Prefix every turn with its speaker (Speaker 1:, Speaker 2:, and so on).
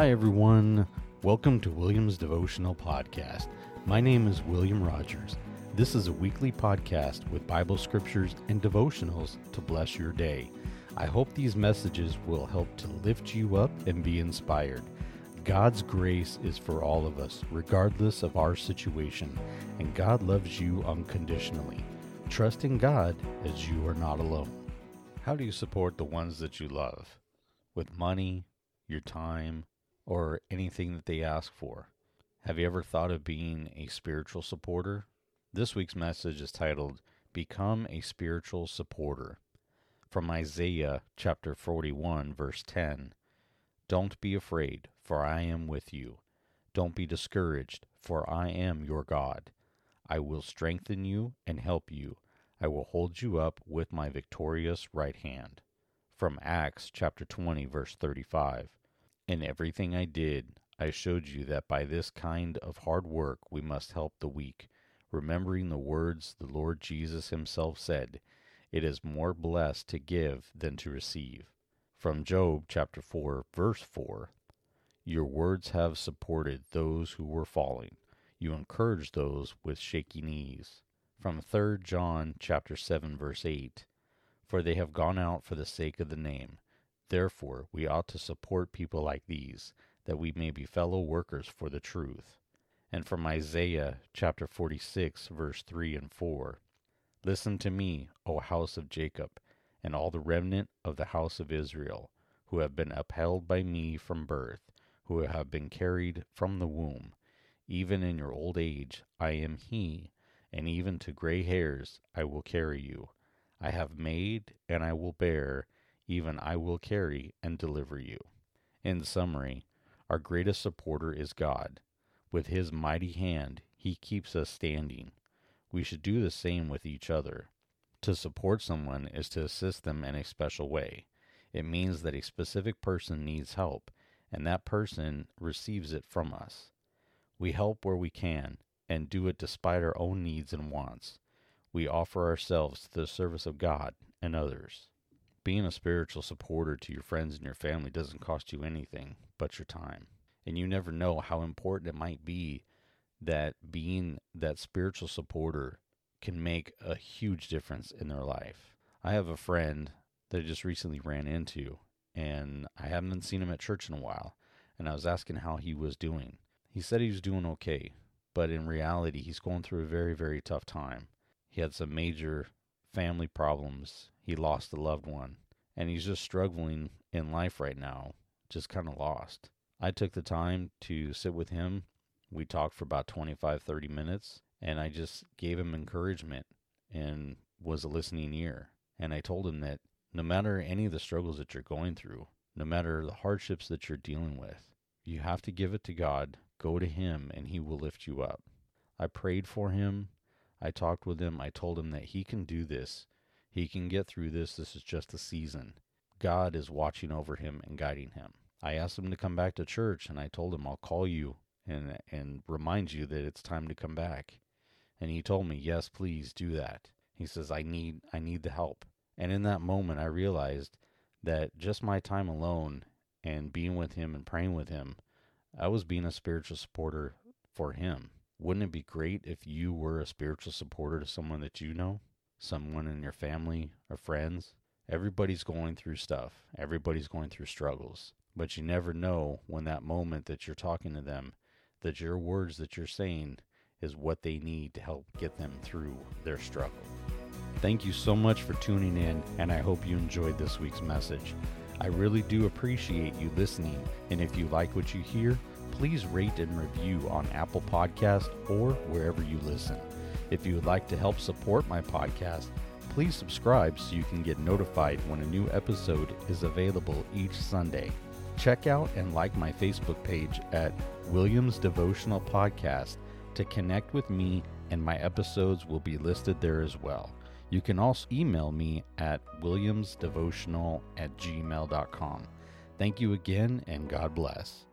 Speaker 1: Hi, everyone. Welcome to William's Devotional Podcast. My name is William Rogers. This is a weekly podcast with Bible scriptures and devotionals to bless your day. I hope these messages will help to lift you up and be inspired. God's grace is for all of us, regardless of our situation, and God loves you unconditionally. Trust in God as you are not alone. How do you support the ones that you love? With money, your time, or anything that they ask for? Have you ever thought of being a spiritual supporter? This week's message is titled Become a Spiritual Supporter. From Isaiah chapter 41, verse 10 Don't be afraid, for I am with you. Don't be discouraged, for I am your God. I will strengthen you and help you. I will hold you up with my victorious right hand. From Acts chapter 20, verse 35. In everything I did, I showed you that by this kind of hard work we must help the weak, remembering the words the Lord Jesus himself said, It is more blessed to give than to receive. From Job chapter 4, verse 4. Your words have supported those who were falling. You encourage those with shaky knees. From 3 John chapter 7 verse 8. For they have gone out for the sake of the name. Therefore we ought to support people like these, that we may be fellow workers for the truth. And from Isaiah chapter 46 verse 3 and 4. Listen to me, O house of Jacob, and all the remnant of the house of Israel, who have been upheld by me from birth who have been carried from the womb. Even in your old age I am he, and even to gray hairs I will carry you. I have made, and I will bear, even I will carry and deliver you. In summary, our greatest supporter is God. With his mighty hand, he keeps us standing. We should do the same with each other. To support someone is to assist them in a special way. It means that a specific person needs help and that person receives it from us. We help where we can and do it despite our own needs and wants. We offer ourselves to the service of God and others. Being a spiritual supporter to your friends and your family doesn't cost you anything but your time. And you never know how important it might be that being that spiritual supporter can make a huge difference in their life. I have a friend that I just recently ran into, and I haven't seen him at church in a while. And I was asking how he was doing. He said he was doing okay, but in reality, he's going through a very, very tough time. He had some major family problems. He lost a loved one, and he's just struggling in life right now, just kind of lost. I took the time to sit with him. We talked for about 25, 30 minutes, and I just gave him encouragement and was a listening ear. And I told him that no matter any of the struggles that you're going through, no matter the hardships that you're dealing with, you have to give it to God. Go to Him, and He will lift you up. I prayed for him. I talked with him. I told him that he can do this. He can get through this. This is just a season. God is watching over him and guiding him. I asked him to come back to church, and I told him I'll call you and and remind you that it's time to come back. And he told me, "Yes, please do that." He says, "I need I need the help." And in that moment, I realized that just my time alone and being with him and praying with him, I was being a spiritual supporter for him. Wouldn't it be great if you were a spiritual supporter to someone that you know? Someone in your family or friends? Everybody's going through stuff. Everybody's going through struggles. But you never know when that moment that you're talking to them, that your words that you're saying is what they need to help get them through their struggle. Thank you so much for tuning in, and I hope you enjoyed this week's message. I really do appreciate you listening, and if you like what you hear, please rate and review on Apple Podcast or wherever you listen. If you would like to help support my podcast, please subscribe so you can get notified when a new episode is available each Sunday. Check out and like my Facebook page at Williams Devotional Podcast to connect with me, and my episodes will be listed there as well. You can also email me at williamsdevotional at gmail.com. Thank you again, and God bless.